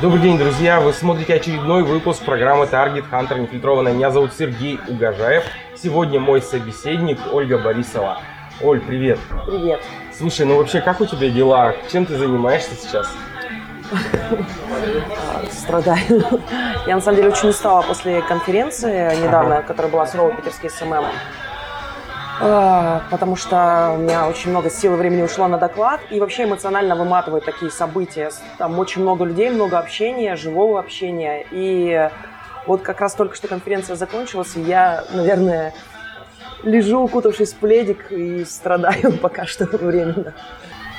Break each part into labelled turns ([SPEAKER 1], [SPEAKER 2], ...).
[SPEAKER 1] Добрый день, друзья! Вы смотрите очередной выпуск программы Target Hunter Нефильтрованная. Меня зовут Сергей Угожаев. Сегодня мой собеседник Ольга Борисова. Оль, привет!
[SPEAKER 2] Привет!
[SPEAKER 1] Слушай, ну вообще, как у тебя дела? Чем ты занимаешься сейчас?
[SPEAKER 2] Страдаю. Я на самом деле очень устала после конференции недавно, которая была суровый питерский SMM. А, потому что у меня очень много сил и времени ушло на доклад, и вообще эмоционально выматывают такие события. Там очень много людей, много общения, живого общения, и вот как раз только что конференция закончилась, и я, наверное, лежу, укутавшись в пледик, и страдаю пока что временно.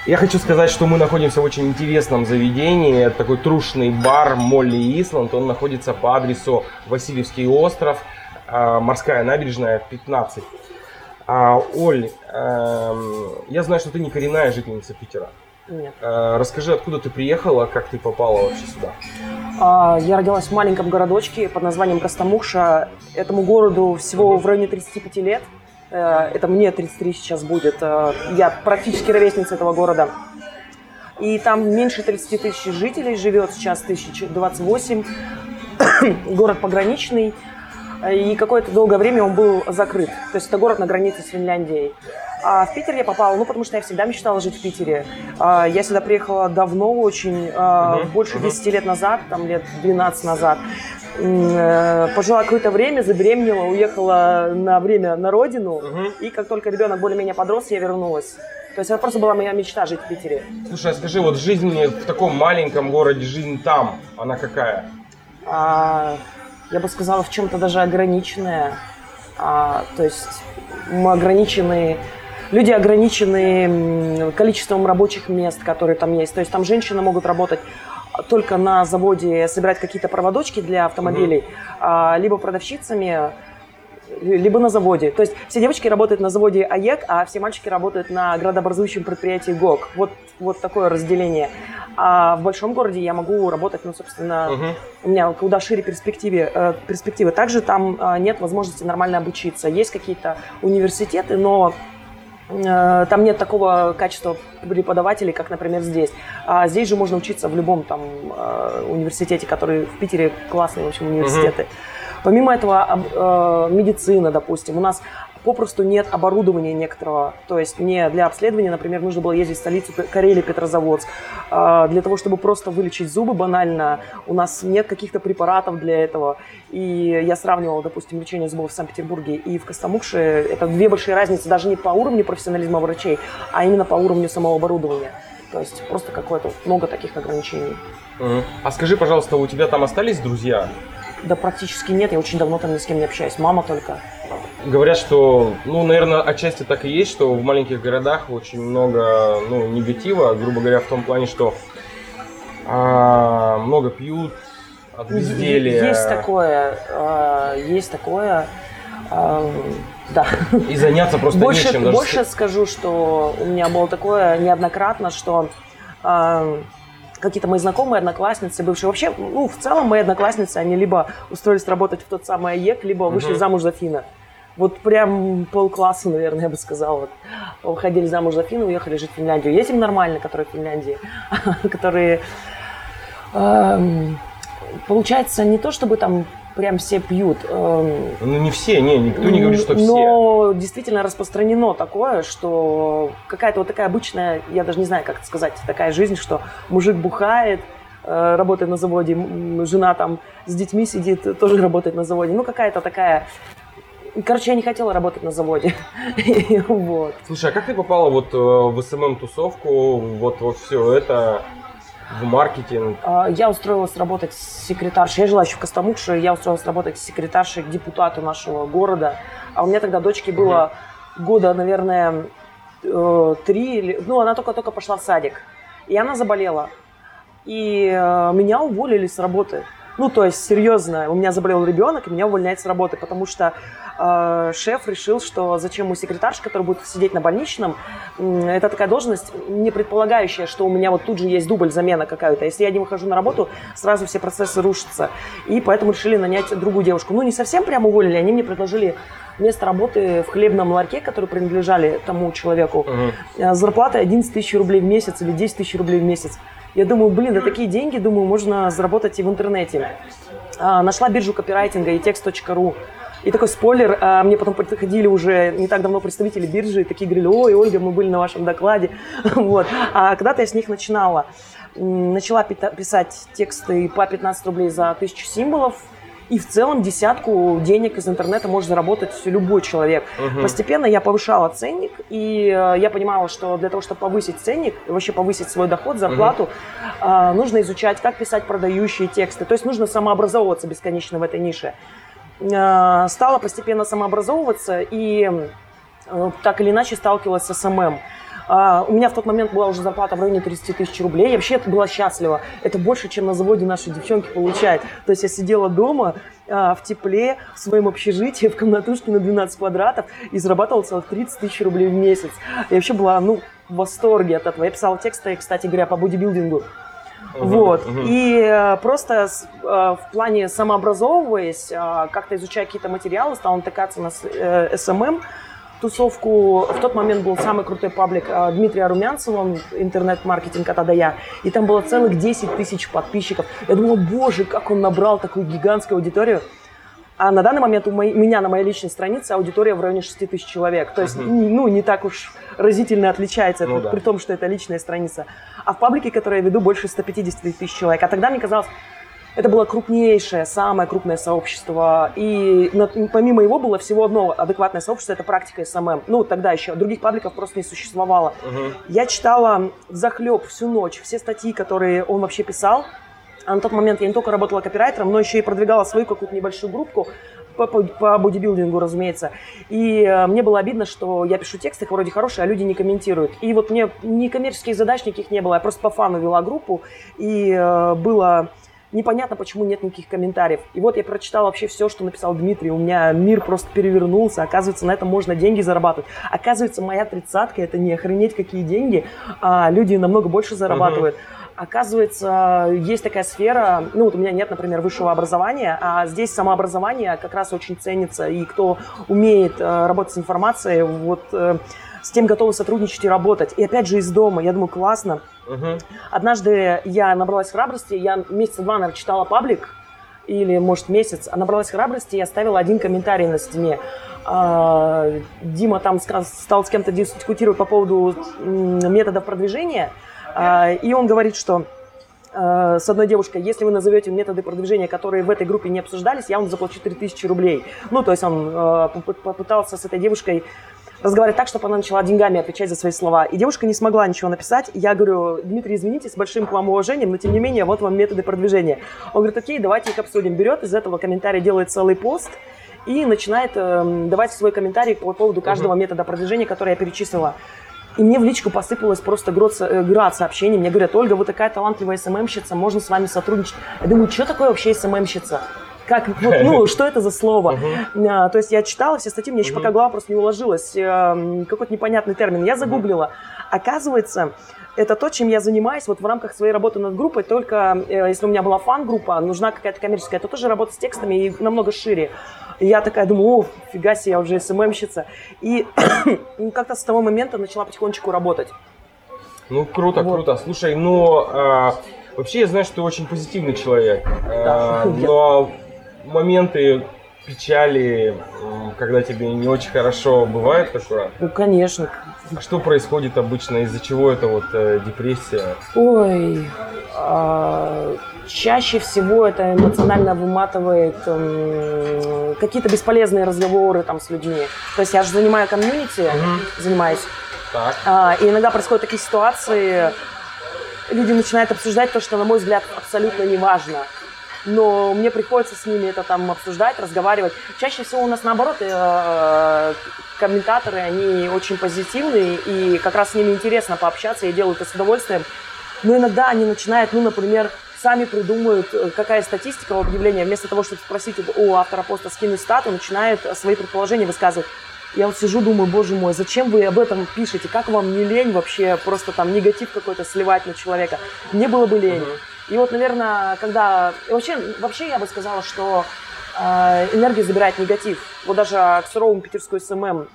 [SPEAKER 1] Я хочу сказать, что мы находимся в очень интересном заведении. Это такой трушный бар Молли Исланд. Он находится по адресу Васильевский остров, а, морская набережная 15. А, Оль, эм, я знаю, что ты не коренная жительница Питера.
[SPEAKER 2] Нет.
[SPEAKER 1] Э, расскажи, откуда ты приехала, как ты попала вообще сюда?
[SPEAKER 2] А, Я родилась в маленьком городочке под названием Костомукша. Этому городу всего в районе 35 лет. Э, Это мне 33 сейчас будет. Э, Я практически ровесница этого города. И там меньше 30 тысяч жителей живет, сейчас 1028. Город пограничный. И какое-то долгое время он был закрыт. То есть это город на границе с Финляндией. А в Питер я попала, ну, потому что я всегда мечтала жить в Питере. А, Я сюда приехала давно очень, а,
[SPEAKER 1] Мгм,
[SPEAKER 2] больше
[SPEAKER 1] мгм.
[SPEAKER 2] 10 лет назад, там лет 12 назад. Э, Пожила какое-то время, забеременела, уехала на время на родину.
[SPEAKER 1] Мгм.
[SPEAKER 2] И как только ребенок более-менее подрос, я вернулась. То есть это просто была моя мечта жить в Питере.
[SPEAKER 1] Слушай, а скажи, вот жизнь в таком маленьком городе, жизнь там, она какая?
[SPEAKER 2] А, я бы сказала, в чем-то даже ограниченная. А, то есть мы ограничены, люди ограничены количеством рабочих мест, которые там есть. То есть там женщины могут работать только на заводе, собирать какие-то проводочки для автомобилей, а, либо продавщицами, ли- либо на заводе. То есть все девочки работают на заводе АЕК, а все мальчики работают на градообразующем предприятии ГОК. Вот, вот такое разделение. А в большом городе я могу работать, ну, собственно,
[SPEAKER 1] Мгм.
[SPEAKER 2] у меня куда шире перспективе, э, перспективы. Также там э, нет возможности нормально обучиться. Есть какие-то университеты, но э, там нет такого качества преподавателей, как, например, здесь. А здесь же можно учиться в любом там э, университете, который в Питере классные, в общем, университеты. Помимо этого, э, медицина, допустим, у нас попросту нет оборудования некоторого. То есть мне для обследования, например, нужно было ездить в столицу Карелии, Петрозаводск. А, Для того, чтобы просто вылечить зубы банально, у нас нет каких-то препаратов для этого. И я сравнивала, допустим, лечение зубов в Санкт-Петербурге и в Костомукше. Это две большие разницы, даже не по уровню профессионализма врачей, а именно по уровню самого оборудования. То есть просто какое-то много таких ограничений.
[SPEAKER 1] А скажи, пожалуйста, у тебя там остались друзья?
[SPEAKER 2] Да практически нет, я очень давно там ни с кем не общаюсь. Мама только.
[SPEAKER 1] Говорят, что, ну, наверное, отчасти так и есть, что в маленьких городах очень много, ну, негатива, грубо говоря, в том плане, что а, много пьют от безделия.
[SPEAKER 2] Есть такое, э, есть такое. э, Да.
[SPEAKER 1] И заняться просто
[SPEAKER 2] Больше,
[SPEAKER 1] нечем. даже
[SPEAKER 2] больше скажу, что у меня было такое неоднократно, что э, какие-то мои знакомые, одноклассницы, бывшие, вообще, ну, в целом мои одноклассницы, они либо устроились работать в тот самый АЕК, либо вышли
[SPEAKER 1] Мгм.
[SPEAKER 2] замуж за Фина. Вот прям полкласса, наверное, я бы сказала. Вот. Уходили замуж за Фина, уехали жить в Финляндию. Есть им нормально, которые в Финляндии, которые... эм, Получается, не то чтобы там прям все пьют, эм,
[SPEAKER 1] Ну, не все, не, никто не говорит, что все.
[SPEAKER 2] но действительно распространено такое, что какая-то вот такая обычная, я даже не знаю, как это сказать, такая жизнь, что мужик бухает, э, работает на заводе, жена там с детьми сидит, тоже работает на заводе. Ну, какая-то такая... Короче, я не хотела работать на заводе. Вот.
[SPEAKER 1] Слушай, а как ты попала вот э, в СММ-тусовку, вот во все это, в маркетинг?
[SPEAKER 2] А, Я устроилась работать секретаршей. Я жила еще в Костомукше. Я устроилась работать секретаршей к депутату нашего города. А у меня тогда дочке было года, наверное, э, три. Ну, она только-только пошла в садик. И она заболела. И э, меня уволили с работы. Ну, то есть, серьезно, у меня заболел ребенок, и меня увольняют с работы, потому что э, шеф решил, что зачем ему секретарша, который будет сидеть на больничном, э, это такая должность, не предполагающая, что у меня вот тут же есть дубль, замена какая-то. Если я не выхожу на работу, сразу все процессы рушатся. И поэтому решили нанять другую девушку. Ну, не совсем прямо уволили, они мне предложили место работы в хлебном ларьке, который принадлежали тому человеку. Угу. Зарплата 11 тысяч рублей в месяц или 10 тысяч рублей в месяц. Я думаю, блин, да такие деньги, думаю, можно заработать и в интернете. А, нашла биржу копирайтинга и текст.ру. И такой спойлер, а, мне потом приходили уже не так давно представители биржи, и такие говорили, ой, Ольга, мы были на вашем докладе. вот. А когда-то я с них начинала. Начала писать тексты по 15 рублей за тысячу символов, и в целом десятку денег из интернета может заработать любой человек. Угу. Постепенно я повышала ценник, и э, я понимала, что для того, чтобы повысить ценник, вообще повысить свой доход, зарплату, угу. нужно изучать, как писать продающие тексты. То есть нужно самообразовываться бесконечно в этой нише. Э, стала постепенно самообразовываться и так или иначе сталкивалась с SMM. А, у меня в тот момент была уже зарплата в районе 30 тысяч рублей. Я вообще была счастлива. Это больше, чем на заводе наши девчонки получают. То есть я сидела дома а, в тепле, в своем общежитии, в комнатушке на 12 квадратов и зарабатывала целых 30 тысяч рублей в месяц. Я вообще была, ну, в восторге от этого. Я писала тексты, кстати говоря, по бодибилдингу. Uh-huh, вот. Uh-huh. И э, просто с, э, в плане самообразовываясь, э, как-то изучая какие-то материалы, стала натыкаться на э, SMM, тусовку. В тот момент был самый крутой паблик а, Дмитрия Румянцева, интернет-маркетинг от Адая. И там было целых 10 тысяч подписчиков. Я думала, боже, как он набрал такую гигантскую аудиторию. А на данный момент у меня на моей личной странице аудитория в районе 6 тысяч человек. То есть, uh-huh. ну, не так уж разительно отличается, ну, да. при том, что это личная страница. А в паблике, который я веду, больше 150 тысяч человек. А тогда мне казалось, это было крупнейшее, самое крупное сообщество. И помимо его было всего одно адекватное сообщество, это практика SMM. Ну, тогда еще других пабликов просто не существовало. Угу. Я читала захлеб всю ночь все статьи, которые он вообще писал. А на тот момент я не только работала копирайтером, но еще и продвигала свою какую-то небольшую группку по, по, по бодибилдингу, разумеется. И э, мне было обидно, что я пишу тексты вроде хорошие, а люди не комментируют. И вот мне ни коммерческих задач никаких не было. Я просто по фану вела группу, и э, было непонятно, почему нет никаких комментариев. И вот я прочитала вообще все, что написал Дмитрий. У меня мир просто перевернулся. Оказывается, на этом можно деньги зарабатывать. Оказывается, моя тридцатка – это не охренеть какие деньги, а люди намного больше зарабатывают. Uh-huh. Оказывается, есть такая сфера, ну вот у меня нет, например, высшего образования, а здесь самообразование как раз очень ценится, и кто умеет э, работать с информацией, вот э, с тем готовы сотрудничать и работать. И опять же из дома, я думаю, классно, Угу. Однажды я набралась храбрости, я месяца два, наверное, читала паблик, или, может, месяц, а набралась храбрости и оставила один комментарий на стене. А, Дима там стал с кем-то дискутировать по поводу методов продвижения, а, и он говорит, что а, с одной девушкой, если вы назовете методы продвижения, которые в этой группе не обсуждались, я вам заплачу 3000 рублей. Ну, то есть он попытался с этой девушкой разговаривать так, чтобы она начала деньгами отвечать за свои слова. И девушка не смогла ничего написать. Я говорю, Дмитрий, извините, с большим к вам уважением, но тем не менее, вот вам методы продвижения. Он говорит, окей, давайте их обсудим. Берет из этого комментария, делает целый пост и начинает э, давать свой комментарий по поводу каждого uh-huh. метода продвижения, который я перечислила. И мне в личку посыпалась просто град, э, град сообщений. Мне говорят, Ольга, вы такая талантливая СММщица, можно с вами сотрудничать. Я думаю, что такое вообще СММщица? как, вот, ну, что это за слово? Uh-huh. То есть я читала все статьи, мне еще uh-huh. пока голова просто не уложилась, эм, какой-то непонятный термин. Я загуглила. Uh-huh. Оказывается, это то, чем я занимаюсь вот в рамках своей работы над группой, только э, если у меня была фан-группа, нужна какая-то коммерческая, то тоже работа с текстами и намного шире. И я такая думаю, о, фига себе, я уже СММщица. И как-то с того момента начала потихонечку работать.
[SPEAKER 1] Ну, круто, вот. круто. Слушай, ну, э, вообще я знаю, что ты очень позитивный человек. Да. Но моменты печали, когда тебе не очень хорошо, бывает такое?
[SPEAKER 2] Ну, конечно.
[SPEAKER 1] А что происходит обычно? Из-за чего это вот э, депрессия?
[SPEAKER 2] Ой, а, чаще всего это эмоционально выматывает э, какие-то бесполезные разговоры там с людьми. То есть я же занимаю комьюнити, угу. занимаюсь. Так. А, и иногда происходят такие ситуации, люди начинают обсуждать то, что, на мой взгляд, абсолютно не важно но мне приходится с ними это там обсуждать, разговаривать. Чаще всего у нас наоборот э, комментаторы, они очень позитивные, и как раз с ними интересно пообщаться, и делают это с удовольствием. Но иногда они начинают, ну, например, сами придумают, э, какая статистика у объявления, вместо того, чтобы спросить у автора поста скинуть стату, начинает свои предположения высказывать. Я вот сижу, думаю, боже мой, зачем вы об этом пишете? Как вам не лень вообще просто там негатив какой-то сливать на человека? Мне было бы лень. И вот, наверное, когда... Вообще, вообще я бы сказала, что э, энергия забирает негатив. Вот даже к суровому питерскую SMM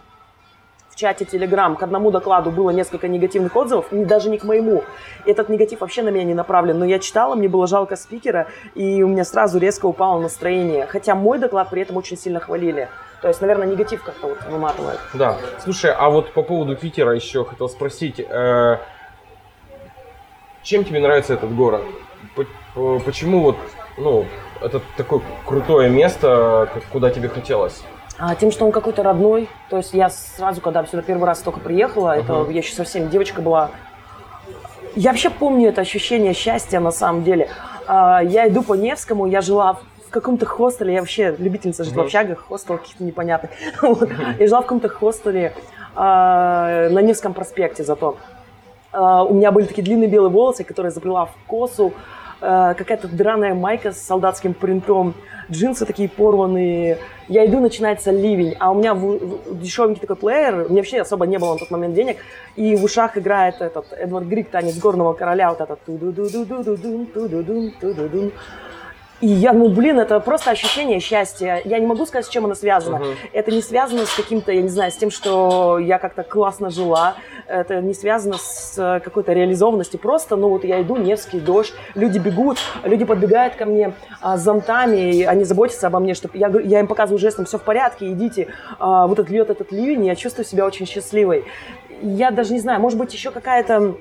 [SPEAKER 2] чате Telegram к одному докладу было несколько негативных отзывов, даже не к моему. Этот негатив вообще на меня не направлен, но я читала, мне было жалко спикера, и у меня сразу резко упало настроение. Хотя мой доклад при этом очень сильно хвалили. То есть, наверное, негатив как-то вот выматывает.
[SPEAKER 1] Да. Слушай, а вот по поводу Питера еще хотел спросить. Э, чем тебе нравится этот город? Почему вот, ну, это такое крутое место, куда тебе хотелось?
[SPEAKER 2] А, тем, что он какой-то родной. То есть я сразу, когда сюда первый раз только приехала, uh-huh. это я еще совсем девочка была. Я вообще помню это ощущение счастья на самом деле. А, я иду по Невскому, я жила в каком-то хостеле, я вообще любительница жить uh-huh. в общагах, хостел каких-то непонятных. вот. Я жила в каком-то хостеле а, на Невском проспекте зато. У меня были такие длинные белые волосы, которые заплела в косу, какая-то драная майка с солдатским принтом, джинсы такие порванные. Я иду, начинается ливень, а у меня в, в, дешевенький такой плеер, у меня вообще особо не было на тот момент денег, и в ушах играет этот Эдвард Грик, танец горного короля, вот этот ту ду ду ду ду ду ду ду ду ду ду ду и я, ну, блин, это просто ощущение счастья. Я не могу сказать, с чем оно связано. Uh-huh. Это не связано с каким-то, я не знаю, с тем, что я как-то классно жила. Это не связано с какой-то реализованностью. Просто, ну, вот я иду, Невский, дождь, люди бегут, люди подбегают ко мне а, с зонтами, и они заботятся обо мне, чтобы я, я им показываю жестом, все в порядке, идите. А, вот этот льет этот ливень, я чувствую себя очень счастливой. Я даже не знаю, может быть, еще какая-то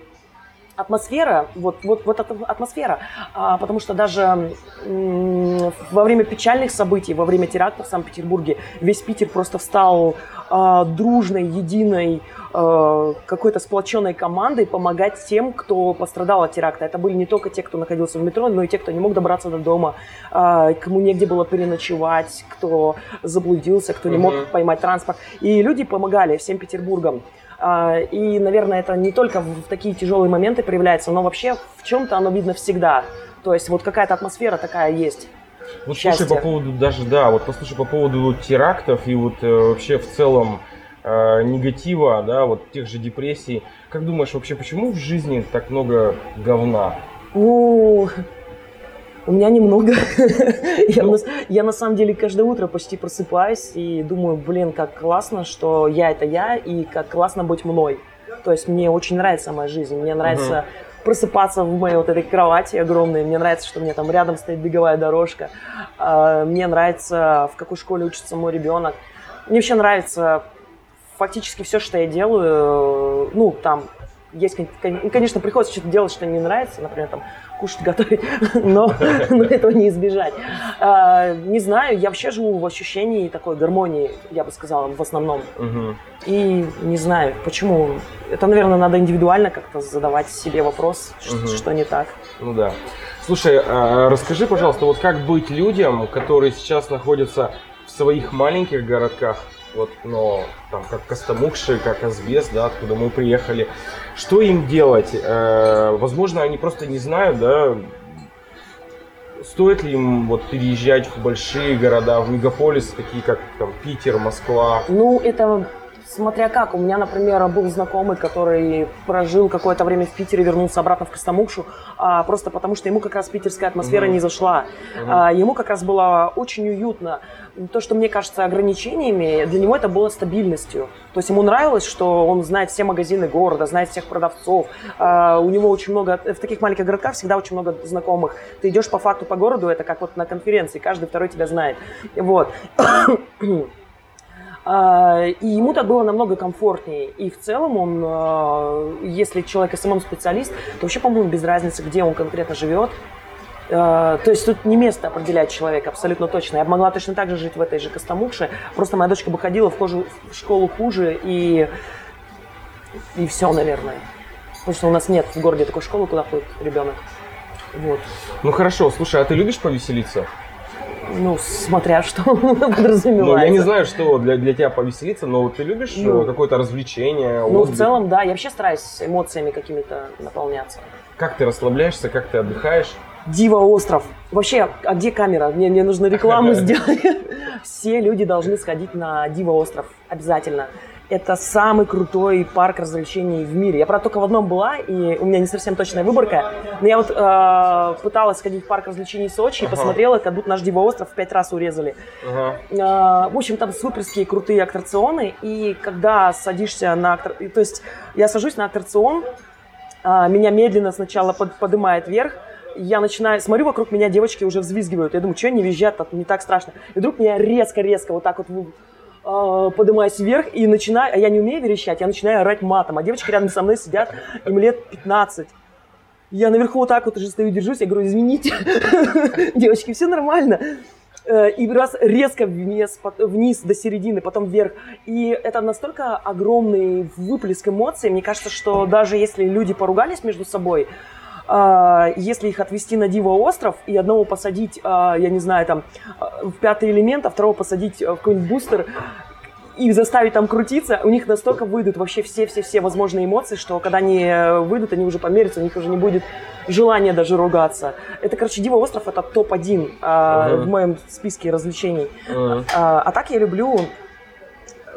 [SPEAKER 2] атмосфера, вот, вот, вот эта атмосфера, а, потому что даже м- во время печальных событий, во время терактов в Санкт-Петербурге, весь Питер просто встал а, дружной, единой, а, какой-то сплоченной командой помогать тем, кто пострадал от теракта. Это были не только те, кто находился в метро, но и те, кто не мог добраться до дома, а, кому негде было переночевать, кто заблудился, кто не мог поймать транспорт. И люди помогали всем Петербургам. А, и, наверное, это не только в такие тяжелые моменты проявляется, но вообще в чем-то оно видно всегда. То есть вот какая-то атмосфера такая есть.
[SPEAKER 1] Вот Счастье. слушай по поводу даже, да, вот послушай по поводу терактов и вот э, вообще в целом э, негатива, да, вот тех же депрессий. Как думаешь, вообще почему в жизни так много говна?
[SPEAKER 2] Ну, у меня немного. я, на, я на самом деле каждое утро почти просыпаюсь и думаю, блин, как классно, что я это я, и как классно быть мной. То есть мне очень нравится моя жизнь, мне нравится просыпаться в моей вот этой кровати огромной, мне нравится, что у меня там рядом стоит беговая дорожка, uh, мне нравится, в какой школе учится мой ребенок. Мне вообще нравится фактически все, что я делаю, ну, там, есть, конечно, приходится что-то делать, что не нравится, например, там, кушать, готовить, но, но этого не избежать. А, не знаю, я вообще живу в ощущении такой гармонии, я бы сказала, в основном. Угу. И не знаю, почему. Это, наверное, надо индивидуально как-то задавать себе вопрос, угу. что не так.
[SPEAKER 1] Ну да. Слушай, а, расскажи, пожалуйста, вот как быть людям, которые сейчас находятся в своих маленьких городках, вот, но там как Костомукши, как Асбест, да, откуда мы приехали. Что им делать? Э, возможно, они просто не знают, да, стоит ли им вот переезжать в большие города, в мегаполисы, такие как там Питер, Москва?
[SPEAKER 2] Ну, это Смотря как. У меня, например, был знакомый, который прожил какое-то время в Питере, вернулся обратно в Костомукшу, а, просто потому что ему как раз питерская атмосфера mm-hmm. не зашла. Mm-hmm. А, ему как раз было очень уютно. То, что мне кажется ограничениями, для него это было стабильностью. То есть ему нравилось, что он знает все магазины города, знает всех продавцов. А, у него очень много, в таких маленьких городках всегда очень много знакомых. Ты идешь по факту по городу, это как вот на конференции, каждый второй тебя знает. Вот. А, и ему так было намного комфортнее. И в целом он, а, если человек SMM-специалист, то вообще, по-моему, без разницы, где он конкретно живет. А, то есть тут не место определяет человека, абсолютно точно. Я могла точно так же жить в этой же Костомукше, просто моя дочка бы ходила в, кожу, в школу хуже, и, и все, наверное. Потому что у нас нет в городе такой школы, куда ходит ребенок. Вот.
[SPEAKER 1] Ну хорошо, слушай, а ты любишь повеселиться?
[SPEAKER 2] Ну, смотря что подразумевается. Ну,
[SPEAKER 1] я не знаю, что для, для тебя повеселиться, но ты любишь ну, э, какое-то развлечение?
[SPEAKER 2] Ну, отдых? в целом, да. Я вообще стараюсь эмоциями какими-то наполняться.
[SPEAKER 1] Как ты расслабляешься, как ты отдыхаешь?
[SPEAKER 2] Дива остров. Вообще, а где камера? Мне, мне нужно рекламу сделать. Все люди должны сходить на Дива остров. Обязательно. Это самый крутой парк развлечений в мире. Я, правда, только в одном была, и у меня не совсем точная выборка. Но я вот э, пыталась сходить в парк развлечений Сочи и посмотрела, как будто наш Дива остров в пять раз урезали.
[SPEAKER 1] Ага.
[SPEAKER 2] Э, в общем, там суперские крутые аттракционы, и когда садишься на... аттрак- То есть я сажусь на аттракцион, а, меня медленно сначала под, поднимает вверх, я начинаю, смотрю, вокруг меня девочки уже взвизгивают. Я думаю, что они визжат, так не так страшно. И вдруг меня резко-резко вот так вот э, поднимаюсь вверх и начинаю, а я не умею верещать, я начинаю орать матом. А девочки рядом со мной сидят, им лет 15. Я наверху вот так вот уже стою, держусь, я говорю, извините, девочки, все нормально. Э, И раз резко вниз, вниз до середины, потом вверх. И это настолько огромный выплеск эмоций. Мне кажется, что даже если люди поругались между собой, а, если их отвезти на Диво остров и одного посадить, а, я не знаю, там, а, в пятый элемент, а второго посадить а, в какой-нибудь бустер, и заставить там крутиться, у них настолько выйдут вообще все-все-все возможные эмоции, что когда они э, выйдут, они уже померятся, у них уже не будет желания даже ругаться. Это, короче, Диво остров это топ-1 а,
[SPEAKER 1] Ага.
[SPEAKER 2] в моем списке развлечений.
[SPEAKER 1] Ага.
[SPEAKER 2] А, а так я люблю,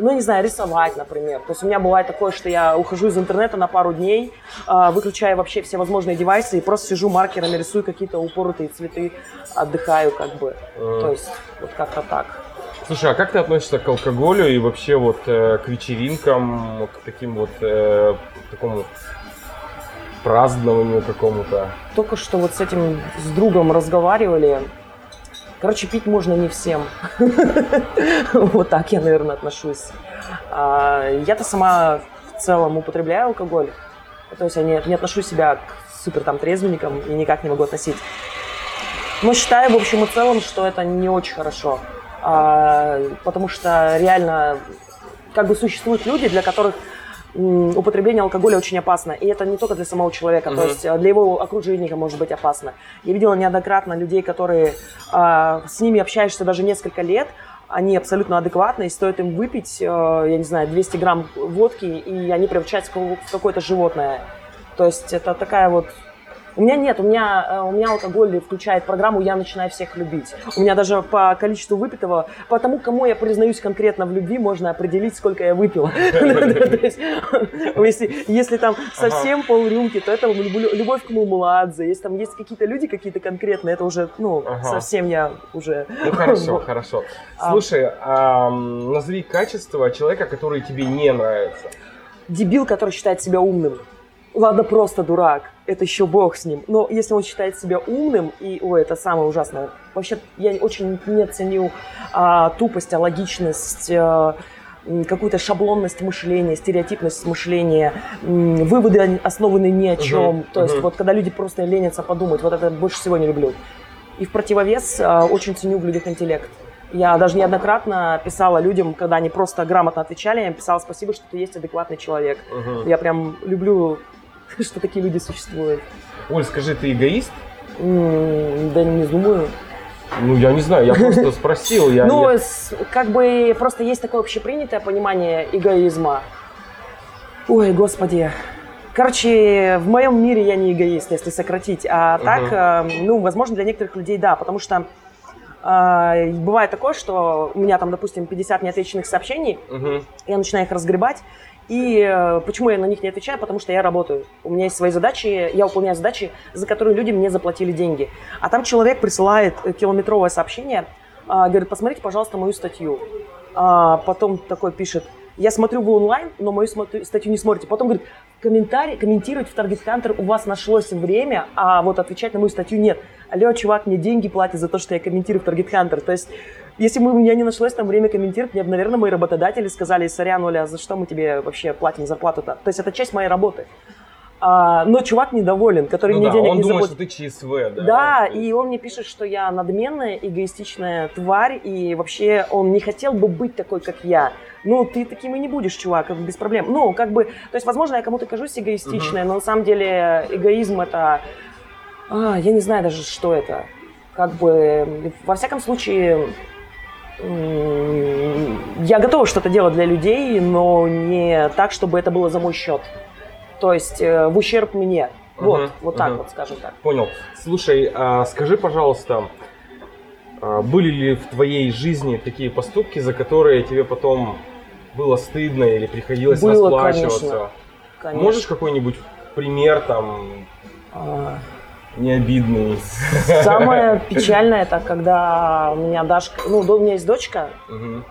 [SPEAKER 2] ну, не знаю, рисовать, например. То есть у меня бывает такое, что я ухожу из интернета на пару дней, а, выключаю вообще все возможные девайсы и просто сижу маркерами, рисую какие-то упоротые цветы, отдыхаю как бы.
[SPEAKER 1] Ага.
[SPEAKER 2] То есть вот как-то так.
[SPEAKER 1] Слушай, а как ты относишься к алкоголю и вообще вот э, к вечеринкам, к таким вот э, такому празднованию какому-то?
[SPEAKER 2] Только что вот с этим с другом разговаривали. Короче, пить можно не всем. Вот так я, наверное, отношусь. А, Я-то сама в целом употребляю алкоголь. То есть я не, отношу себя к супер там трезвенникам и никак не могу относить. Но считаю, в общем и целом, что это не очень хорошо. А, Потому что реально как бы существуют люди, для которых употребление алкоголя очень опасно. И это не только для самого человека, то
[SPEAKER 1] Мгм.
[SPEAKER 2] есть а, для его окружения может быть опасно. Я видела неоднократно людей, которые а, с ними общаешься даже несколько лет, они абсолютно адекватны, и стоит им выпить, э, я не знаю, 200 грамм водки, и они превращаются в какое-то животное. То есть это такая вот... У меня нет, у меня, э, у меня алкоголь включает программу «Я начинаю всех любить». У меня даже по количеству выпитого, по тому, кому я признаюсь конкретно в любви, можно определить, сколько я выпила. Если там совсем полрюмки, то это любовь к Мумладзе. Если там есть какие-то люди какие-то конкретные, это уже, ну, совсем я уже...
[SPEAKER 1] Ну хорошо, хорошо.
[SPEAKER 2] А.
[SPEAKER 1] Слушай, назови качество человека, который тебе не нравится.
[SPEAKER 2] дебил, который считает себя умным. Ладно, просто дурак, это еще бог с ним. Но если он считает себя умным, и, ой, это самое ужасное. Вообще, я очень не ценю а, тупость, а логичность, а, какую-то шаблонность мышления, стереотипность мышления, м, выводы они основаны ни о чем.
[SPEAKER 1] Мгм,
[SPEAKER 2] То есть,
[SPEAKER 1] мгм.
[SPEAKER 2] вот когда люди просто ленятся подумать, вот это больше всего не люблю. И в противовес а, очень ценю в людях интеллект. Я даже неоднократно писала людям, когда они просто грамотно отвечали, я им писала спасибо, что ты есть адекватный человек.
[SPEAKER 1] Мгм.
[SPEAKER 2] Я прям люблю, что такие люди существуют.
[SPEAKER 1] Оль, скажи, ты эгоист?
[SPEAKER 2] Да не думаю.
[SPEAKER 1] Ну, я не знаю, я просто спросил. Я,
[SPEAKER 2] ну,
[SPEAKER 1] я-
[SPEAKER 2] как бы просто есть такое общепринятое понимание эгоизма. Ой, господи. Короче, в моем мире я не эгоист, если сократить. А так, э, ну, возможно, для некоторых людей да, потому что э, бывает такое, что у меня там, допустим, 50 неотвеченных сообщений,
[SPEAKER 1] Мгм.
[SPEAKER 2] я начинаю их разгребать. И э, почему я на них не отвечаю? Потому что я работаю. У меня есть свои задачи, я выполняю задачи, за которые люди мне заплатили деньги. А там человек присылает э, километровое сообщение, а, говорит, посмотрите, пожалуйста, мою статью. А, потом такой пишет, я смотрю, вы онлайн, но мою статью не смотрите. Потом говорит, комментарий, комментировать в Target Hunter у вас нашлось время, а вот отвечать на мою статью нет. Алло, чувак, мне деньги платят за то, что я комментирую в Target Hunter. То есть, если бы у меня не нашлось там время комментировать, мне бы, наверное, мои работодатели сказали, сорян, Оля, за что мы тебе вообще платим зарплату-то? То есть, это часть моей работы. А, но чувак недоволен, который
[SPEAKER 1] Ну
[SPEAKER 2] мне
[SPEAKER 1] да,
[SPEAKER 2] денег
[SPEAKER 1] он
[SPEAKER 2] не
[SPEAKER 1] думает, что ты ЧСВ, да?
[SPEAKER 2] Да, и он мне пишет, что я надменная, эгоистичная тварь, и вообще он не хотел бы быть такой, как я. Ну, ты таким и не будешь, чувак, без проблем. Ну, как бы, то есть, возможно, я кому-то кажусь эгоистичной, но на самом деле эгоизм это, а, я не знаю даже, что это. Как бы, во всяком случае, я готова что-то делать для людей, но не так, чтобы это было за мой счет. То есть, э, в ущерб мне. Вот,
[SPEAKER 1] Мгм,
[SPEAKER 2] вот так
[SPEAKER 1] мгм.
[SPEAKER 2] вот, скажем так.
[SPEAKER 1] Понял. Слушай, а скажи, пожалуйста, а были ли в твоей жизни такие поступки, за которые тебе потом было стыдно или приходилось
[SPEAKER 2] Было,
[SPEAKER 1] расплачиваться?
[SPEAKER 2] конечно. Конечно.
[SPEAKER 1] Можешь какой-нибудь пример там
[SPEAKER 2] А,
[SPEAKER 1] необидный?
[SPEAKER 2] Самое печальное, это когда у меня Дашка, ну, у меня есть дочка,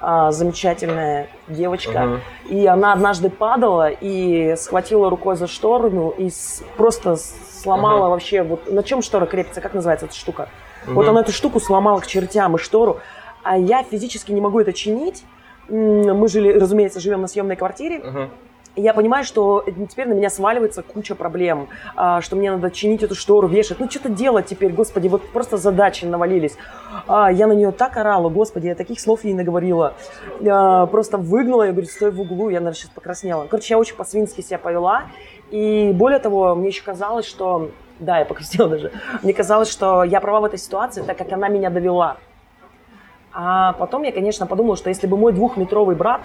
[SPEAKER 2] а, замечательная девочка,
[SPEAKER 1] Мгм.
[SPEAKER 2] и она однажды падала и схватила рукой за штору и с- просто сломала
[SPEAKER 1] Ага.
[SPEAKER 2] вообще, вот на чем штора крепится, как называется эта штука? Вот
[SPEAKER 1] Мгм.
[SPEAKER 2] она эту штуку сломала к чертям и штору, а я физически не могу это чинить. Мы жили, разумеется, живем на съемной квартире,
[SPEAKER 1] Мгм.
[SPEAKER 2] Я понимаю, что теперь на меня сваливается куча проблем, а, что мне надо чинить эту штору, вешать. Ну, что-то делать теперь, господи, вот просто задачи навалились. А, я на нее так орала, господи, я таких слов ей наговорила. Я просто выгнала, я говорю, стой в углу, я, наверное, сейчас покраснела. Короче, я очень по-свински себя повела. И более того, мне еще казалось, что... Да, я покраснела даже. Мне казалось, что я права в этой ситуации, так как она меня довела. А потом я, конечно, подумала, что если бы мой двухметровый брат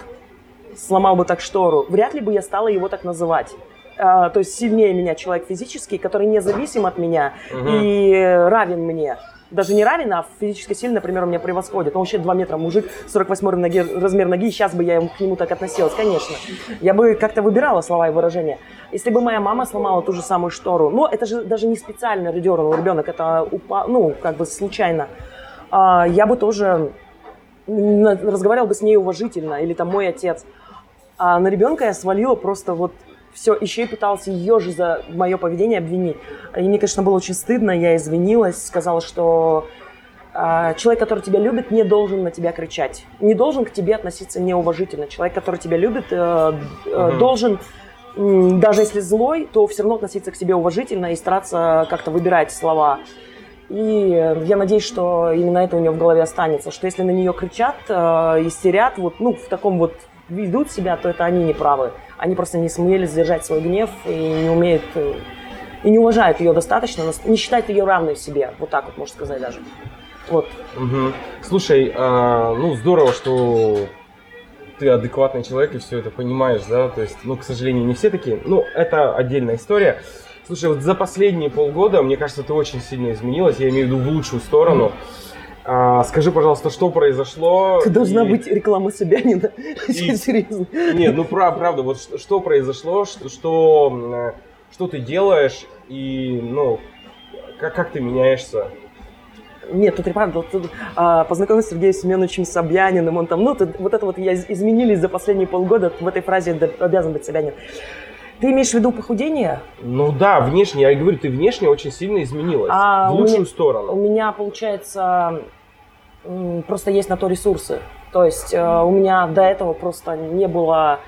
[SPEAKER 2] сломал бы так штору, вряд ли бы я стала его так называть. А, то есть сильнее меня человек физический, который независим от меня
[SPEAKER 1] Мгм.
[SPEAKER 2] и равен мне. Даже не равен, а физически сильно, например, он меня превосходит. Он вообще 2 метра мужик, 48 ноги, размер ноги, сейчас бы я к нему так относилась, конечно. Я бы как-то выбирала слова и выражения. Если бы моя мама сломала ту же самую штору, ну, это же даже не специально дернул ребенок, это упа, ну, как бы случайно. А, я бы тоже разговаривала бы с ней уважительно, или там мой отец. А на ребенка я свалила просто вот все, еще и пыталась ее же за мое поведение обвинить. И мне, конечно, было очень стыдно, я извинилась, сказала, что а, человек, который тебя любит, не должен на тебя кричать, не должен к тебе относиться неуважительно. Человек, который тебя любит, э, э,
[SPEAKER 1] Мгм.
[SPEAKER 2] должен, даже если злой, то все равно относиться к себе уважительно и стараться как-то выбирать слова. И э, я надеюсь, что именно это у нее в голове останется, что если на нее кричат, э, истерят, вот, ну, в таком вот ведут себя, то это они не правы. Они просто не сумели сдержать свой гнев и не умеют, э, и не уважают ее достаточно, не считают ее равной себе, вот так вот, можно сказать даже. Вот.
[SPEAKER 1] Мгм. Слушай, а, ну здорово, что ты адекватный человек и все это понимаешь, да, то есть, ну, к сожалению, не все такие, ну, это отдельная история. Слушай, вот за последние полгода, мне кажется, ты очень сильно изменилась, я имею в виду в лучшую сторону. А, скажи, пожалуйста, что произошло?
[SPEAKER 2] Должна
[SPEAKER 1] и-
[SPEAKER 2] быть реклама Собянина.
[SPEAKER 1] И-
[SPEAKER 2] Серьезно.
[SPEAKER 1] Нет, ну прав- правда, вот что, что произошло, что, что, э, что ты делаешь и, ну, как, как ты меняешься?
[SPEAKER 2] Нет, тут правда, тут, а, познакомился с Сергеем Семеновичем Собяниным, он там, ну, тут- вот это вот я из- изменились за последние полгода, в этой фразе обязан быть Собянин. Ты имеешь в виду похудение?
[SPEAKER 1] Ну да, внешне, я и говорю, ты внешне очень сильно изменилась.
[SPEAKER 2] А,
[SPEAKER 1] в лучшую
[SPEAKER 2] меня-
[SPEAKER 1] сторону.
[SPEAKER 2] У меня, получается, просто есть на то ресурсы. То есть э, у меня до этого просто не было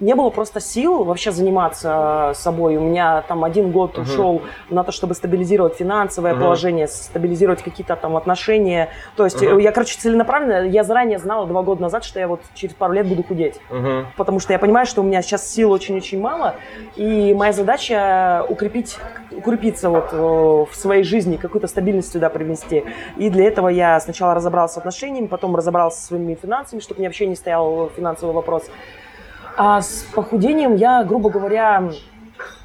[SPEAKER 2] не было просто сил вообще заниматься собой. У меня там один год
[SPEAKER 1] Мгм.
[SPEAKER 2] ушел на то, чтобы стабилизировать финансовое
[SPEAKER 1] Мгм.
[SPEAKER 2] положение, стабилизировать какие-то там отношения. То есть э, я, короче, целенаправленно, я заранее знала два года назад, что я вот через пару лет буду худеть.
[SPEAKER 1] Мгм.
[SPEAKER 2] Потому что я понимаю, что у меня сейчас сил очень-очень мало, и моя задача укрепить, укрепиться вот э, в своей жизни, какую-то стабильность сюда привнести. И для этого я сначала разобрался с отношениями, потом разобрался со своими финансами, чтобы мне вообще не стоял финансовый вопрос. А с похудением я, грубо говоря,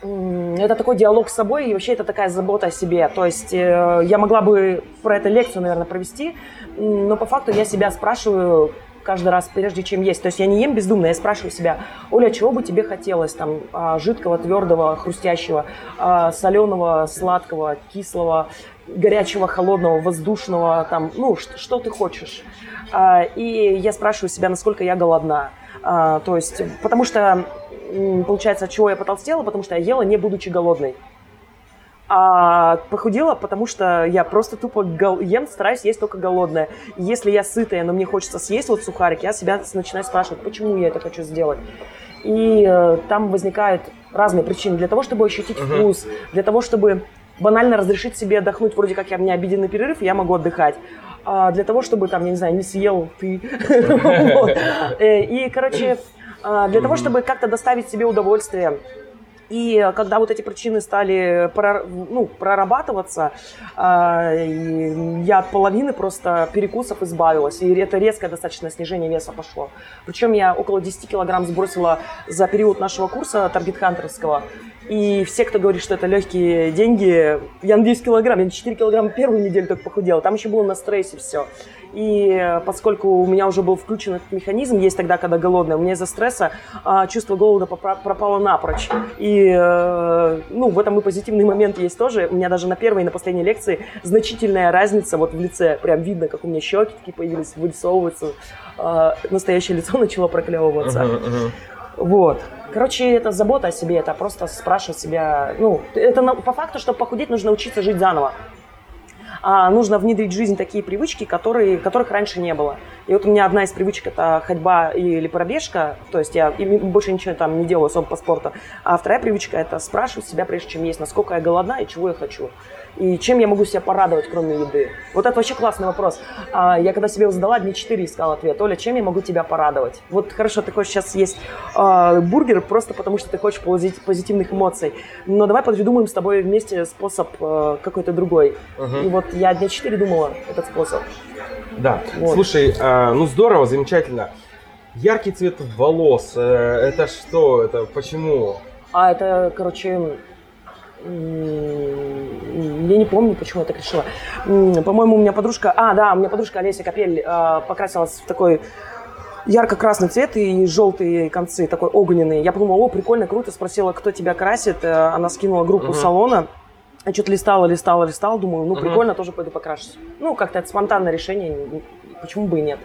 [SPEAKER 2] это такой диалог с собой, и вообще это такая забота о себе. То есть э, я могла бы про это лекцию, наверное, провести, но по факту я себя спрашиваю каждый раз, прежде чем есть. То есть я не ем бездумно, я спрашиваю себя, Оля, чего бы тебе хотелось? Там а, жидкого, твердого, хрустящего, а, соленого, сладкого, кислого, горячего, холодного, воздушного, там, ну, ш- что ты хочешь? А, И я спрашиваю себя, насколько я голодна. А, То есть, потому что, получается, от чего я потолстела? Потому что я ела, не будучи голодной. А похудела, потому что я просто тупо гол- ем, стараюсь есть только голодная. И Если я сытая, но мне хочется съесть вот сухарик, я себя начинаю спрашивать, почему я это хочу сделать. И э, там возникают разные причины. Для того, чтобы ощутить
[SPEAKER 1] Мгм.
[SPEAKER 2] вкус, для того, чтобы банально разрешить себе отдохнуть, вроде как я, меня обеденный перерыв, я могу отдыхать. А для того, чтобы там, я не знаю, не съел ты. Э, И, короче, а, для того, чтобы как-то доставить себе удовольствие, И когда вот эти причины стали ну, прорабатываться, а, я от половины просто перекусов избавилась. И это резкое достаточно снижение веса пошло. Причем я около 10 килограмм сбросила за период нашего курса таргет-хантерского. И все, кто говорит, что это легкие деньги, я на 10 килограмм, я на 4 килограмма первую неделю только похудела. Там еще было на стрессе все. И поскольку у меня уже был включен этот механизм, есть тогда, когда голодная, у меня из-за стресса а, чувство голода пропало напрочь. И э, ну, в этом и позитивный момент есть тоже. У меня даже на первой и на последней лекции значительная разница вот в лице. Прям видно, как у меня щеки такие появились, вырисовываются. А, настоящее лицо начало проклевываться. Uh-huh, uh-huh. Вот. Короче, это забота о себе, это просто спрашивать себя. Ну, это по факту, чтобы похудеть, нужно учиться жить заново а нужно внедрить в жизнь такие привычки, которые, которых раньше не было. И вот у меня одна из привычек это ходьба или пробежка, то есть я больше ничего там не делаю особо по спорту. А вторая привычка это спрашивать себя, прежде чем есть, насколько я голодна и чего я хочу. И чем я могу себя порадовать, кроме еды? Вот это вообще классный вопрос. А, я когда себе его задала, дни 4 искал ответ. Оля, чем я могу тебя порадовать? Вот хорошо, ты хочешь сейчас есть а, бургер просто потому, что ты хочешь позитивных эмоций. Но давай придумаем с тобой вместе способ а, какой-то другой. Угу. И вот я дня 4 думала этот способ.
[SPEAKER 1] Да. Вот. Слушай, а, ну здорово, замечательно. Яркий цвет волос, э, это что? Это почему?
[SPEAKER 2] А, это, короче, я не помню, почему я так решила. По-моему, у меня подружка... А, да, у меня подружка Олеся Капель а, покрасилась в такой ярко-красный цвет и желтые концы, такой огненный. Я подумала, о, прикольно, круто. Спросила, кто тебя красит. Э, она скинула группу uh-huh. салона. Я что-то листала, листала, листала. Думаю, ну, uh-huh. прикольно, тоже пойду покрашусь. Ну, как-то это спонтанное решение. Почему бы и нет?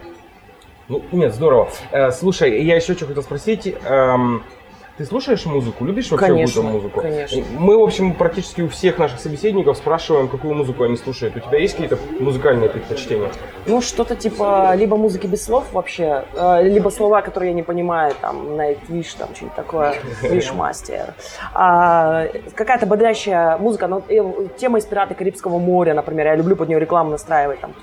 [SPEAKER 1] Ну, нет, здорово. Э, слушай, я еще что хотел спросить. Эм, ты слушаешь музыку? Любишь вообще
[SPEAKER 2] конечно,
[SPEAKER 1] музыку?
[SPEAKER 2] Конечно.
[SPEAKER 1] Мы, в общем, практически у всех наших собеседников спрашиваем, какую музыку они слушают. У тебя есть какие-то музыкальные предпочтения?
[SPEAKER 2] Ну, что-то типа либо музыки без слов вообще, э, либо слова, которые я не понимаю, там, Nightwish, там, что-нибудь такое, Wishmaster. А, какая-то бодрящая музыка, ну, тема из «Пираты Карибского моря», например, я люблю под нее рекламу настраивать, там,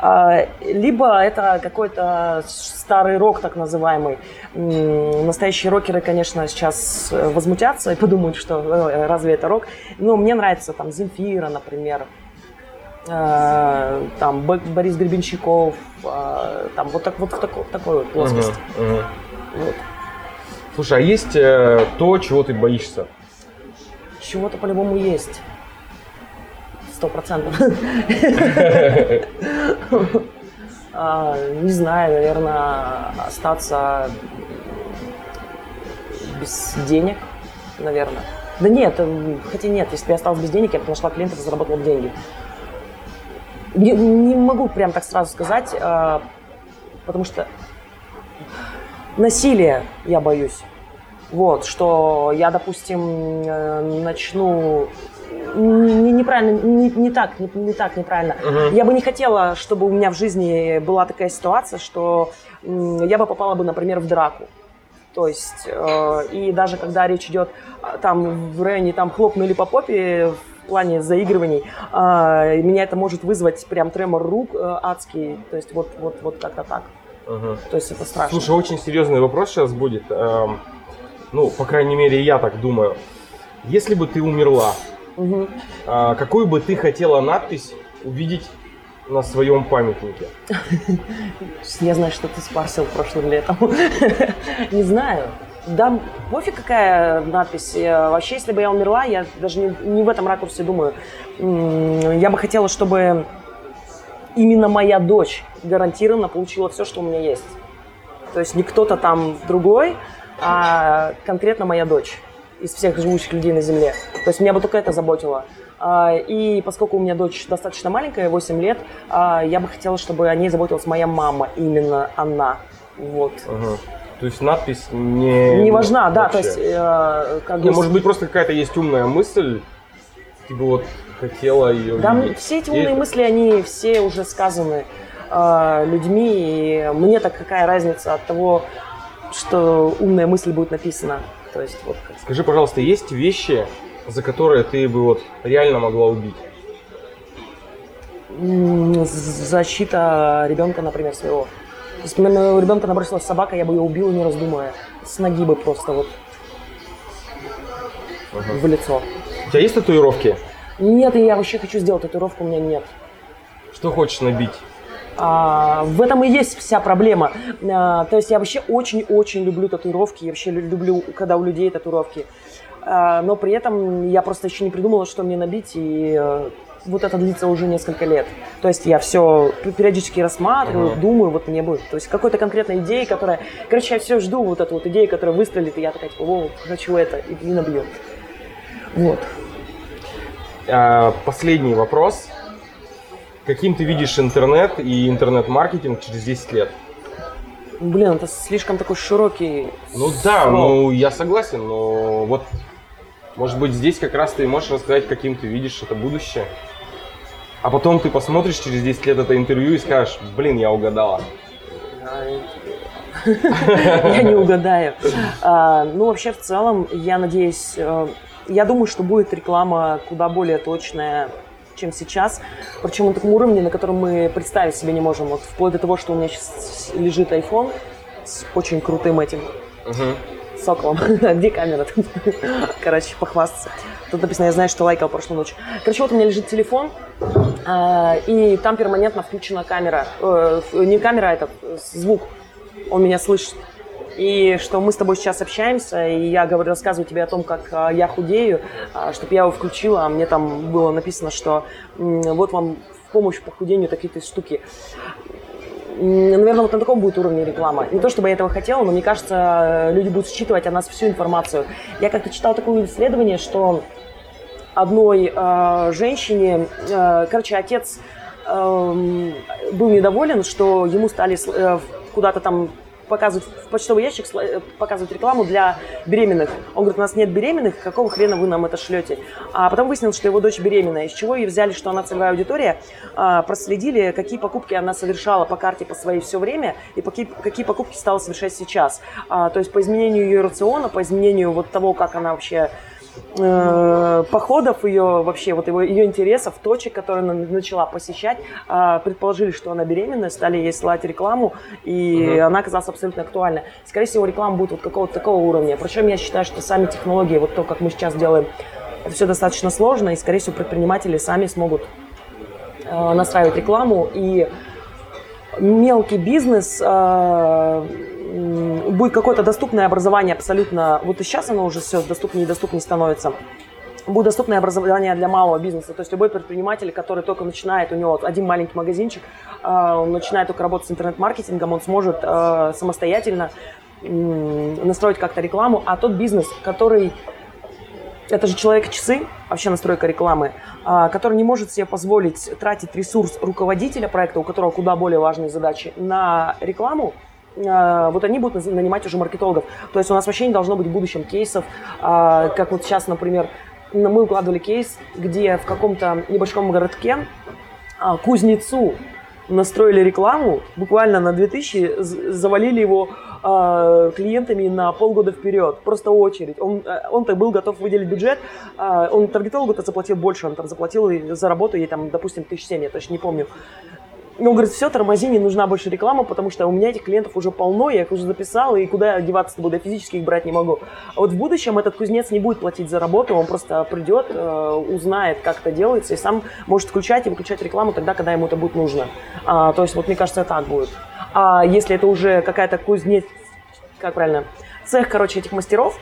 [SPEAKER 2] а, либо это какой-то старый рок, так называемый, настоящий настоящие рокеры, конечно, сейчас э, возмутятся и подумают, что э, разве это рок. Но мне нравится там Земфира, например, э, там Борис Гребенщиков, там вот так вот в такой, такой вот плоскости. Uh-huh, uh-huh.
[SPEAKER 1] Вот. Слушай, а есть э, то, чего ты боишься?
[SPEAKER 2] Чего-то по-любому есть. Сто процентов. А, не знаю, наверное, остаться без денег, наверное. Да нет, э, хотя нет, если бы я осталась без денег, я бы нашла клиентов и заработала деньги. Не, не могу прям так сразу сказать, э, потому что насилие я боюсь. Вот, что я, допустим, э, начну не, неправильно, не, не так, не, не так, неправильно. Uh-huh. Я бы не хотела, чтобы у меня в жизни была такая ситуация, что я бы попала бы, например, в драку. То есть, э, и даже когда речь идет а, там в районе там хлопнули по попе в плане заигрываний, э, меня это может вызвать прям тремор рук э, адский. То есть вот, вот, вот как-то так. Угу. То есть это страшно.
[SPEAKER 1] Слушай, очень серьезный вопрос сейчас будет. Эм, ну, по крайней мере, я так думаю. Если бы ты умерла, угу. э, какую бы ты хотела надпись увидеть на своем памятнике?
[SPEAKER 2] Я знаю, что ты спарсил прошлым летом. Не знаю. Да, пофиг какая надпись. Э, вообще, если бы я умерла, я даже не, не в этом ракурсе думаю. Я бы хотела, чтобы именно моя дочь гарантированно получила все, что у меня есть. То есть не кто-то там другой, а конкретно моя дочь из всех живущих людей на Земле. То есть меня бы только это заботило. А, и поскольку у меня дочь достаточно маленькая, 8 лет, а, я бы хотела, чтобы о ней заботилась моя мама, именно она. Вот.
[SPEAKER 1] Ага. То есть надпись не...
[SPEAKER 2] Не важна, да, то есть... Э,
[SPEAKER 1] как не, бы... Может быть, просто какая-то есть умная мысль, типа вот хотела ее
[SPEAKER 2] Да, видеть. все эти умные и... мысли, они все уже сказаны э, людьми, и мне так какая разница от того, что умная мысль будет написана. То есть, вот.
[SPEAKER 1] Скажи, пожалуйста, есть вещи, за которые ты бы вот реально могла убить?
[SPEAKER 2] Защита ребенка, например, своего. Если бы на ребенка набросилась собака, я бы ее убила, не раздумывая. С ноги бы просто вот. uh-huh. в лицо.
[SPEAKER 1] У тебя есть татуировки?
[SPEAKER 2] Нет, я вообще хочу сделать татуировку, у меня нет.
[SPEAKER 1] Что хочешь набить?
[SPEAKER 2] А, в этом и есть вся проблема. А, то есть я вообще очень-очень люблю татуировки, я вообще люблю, когда у людей татуировки. А, но при этом я просто еще не придумала, что мне набить, и а, вот это длится уже несколько лет. То есть я все периодически рассматриваю, uh-huh. думаю, вот мне будет. То есть какой-то конкретной идеи, которая... Короче, я все жду вот эту вот идею, которая выстрелит, и я такая, типа, о, хочу это, и, и набью. Вот.
[SPEAKER 1] А, последний вопрос. Каким ты видишь интернет и интернет-маркетинг через 10 лет?
[SPEAKER 2] Блин, это слишком такой широкий.
[SPEAKER 1] Ну да, срок. ну я согласен, но вот может быть здесь как раз ты можешь рассказать, каким ты видишь это будущее. А потом ты посмотришь через 10 лет это интервью и скажешь, блин, я угадала.
[SPEAKER 2] Я не угадаю. А, ну, вообще, в целом, я надеюсь, э, я думаю, что будет реклама куда более точная, чем сейчас. Причем на таком уровне, на котором мы представить себе не можем. Вот вплоть до того, что у меня сейчас лежит iPhone с очень крутым этим соколом. Где камера тут? Короче, похвастаться. Тут написано, я знаю, что лайкал прошлую ночь. Короче, вот у меня лежит телефон, а, и там перманентно включена камера. Э, не камера, а это звук. Он меня слышит. И что мы с тобой сейчас общаемся, и я говорю, рассказываю тебе о том, как а, я худею, а, чтобы я его включила, а мне там было написано, что вот вам в помощь похудению такие-то штуки наверное, вот на таком будет уровне реклама. Не то, чтобы я этого хотела, но мне кажется, люди будут считывать о нас всю информацию. Я как-то читала такое исследование, что одной э, женщине, э, короче, отец э, был недоволен, что ему стали э, куда-то там показывать в почтовый ящик, э, показывать рекламу для беременных. Он говорит, у нас нет беременных, какого хрена вы нам это шлете? А потом выяснилось, что его дочь беременная, из чего и взяли, что она целевая аудитория, а, проследили, какие покупки она совершала по карте по своей все время и какие, какие покупки стала совершать сейчас. А, то есть по изменению ее рациона, по изменению вот того, как она вообще э, походов ее вообще вот его ее интересов точек которые она начала посещать э, предположили что она беременная стали ей слать рекламу и угу. она оказалась абсолютно актуальна скорее всего реклама будет вот какого-то такого уровня. Причем я считаю что сами технологии вот то как мы сейчас делаем это все достаточно сложно и скорее всего предприниматели сами смогут э, настраивать рекламу. И мелкий бизнес э, будет какое-то доступное образование абсолютно, вот и сейчас оно уже все доступнее и доступнее становится, будет доступное образование для малого бизнеса. То есть любой предприниматель, который только начинает, у него один маленький магазинчик, а, он начинает только работать с интернет-маркетингом, он сможет а, самостоятельно настроить как-то рекламу, а тот бизнес, который это же человек-часы, вообще настройка рекламы, а, который не может себе позволить тратить ресурс руководителя проекта, у которого куда более важные задачи, на рекламу, вот они будут нанимать уже маркетологов. То есть у нас вообще не должно быть в будущем кейсов, а, как вот сейчас, например, мы укладывали кейс, где в каком-то небольшом городке а, кузнецу настроили рекламу, буквально на 2000, завалили его клиентами на полгода вперед, просто очередь. Он, он-то был готов выделить бюджет, он таргетологу-то заплатил больше, он там заплатил за работу ей там, допустим, тысяч семь, я точно не помню. И он говорит, все, тормози, не нужна больше реклама, потому что у меня этих клиентов уже полно, я их уже записал, и куда деваться буду, я физически их брать не могу. А вот в будущем этот кузнец не будет платить за работу, он просто придет, э, узнает, как это делается, и сам может включать и выключать рекламу тогда, когда ему это будет нужно. А, то есть, вот мне кажется, так будет. А если это уже какая-то кузнец, как правильно, цех, короче, этих мастеров,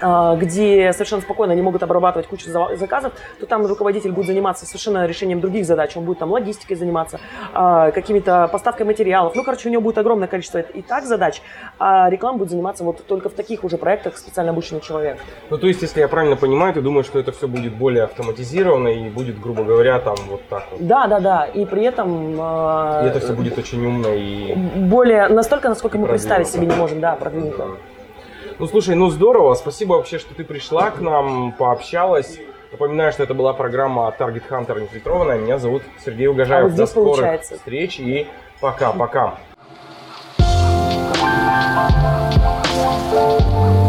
[SPEAKER 2] где совершенно спокойно они могут обрабатывать кучу заказов, то там руководитель будет заниматься совершенно решением других задач. Он будет там логистикой заниматься, а, какими-то поставкой материалов. Ну, короче, у него будет огромное количество и так задач, а реклама будет заниматься вот только в таких уже проектах специально обученный человек.
[SPEAKER 1] Ну, то есть, если я правильно понимаю, ты думаешь, что это все будет более автоматизировано и будет, грубо говоря, там вот так вот?
[SPEAKER 2] Да, да, да. И при этом...
[SPEAKER 1] И это все будет очень умно и...
[SPEAKER 2] Более, настолько, насколько мы представить себе не можем, да, продвинуто.
[SPEAKER 1] Ну, слушай, ну здорово. Спасибо вообще, что ты пришла к нам, пообщалась. Напоминаю, что это была программа Target Hunter нефильтрованная. Меня зовут Сергей Угожаев.
[SPEAKER 2] А До скорых получается.
[SPEAKER 1] встреч и пока-пока. Thank you.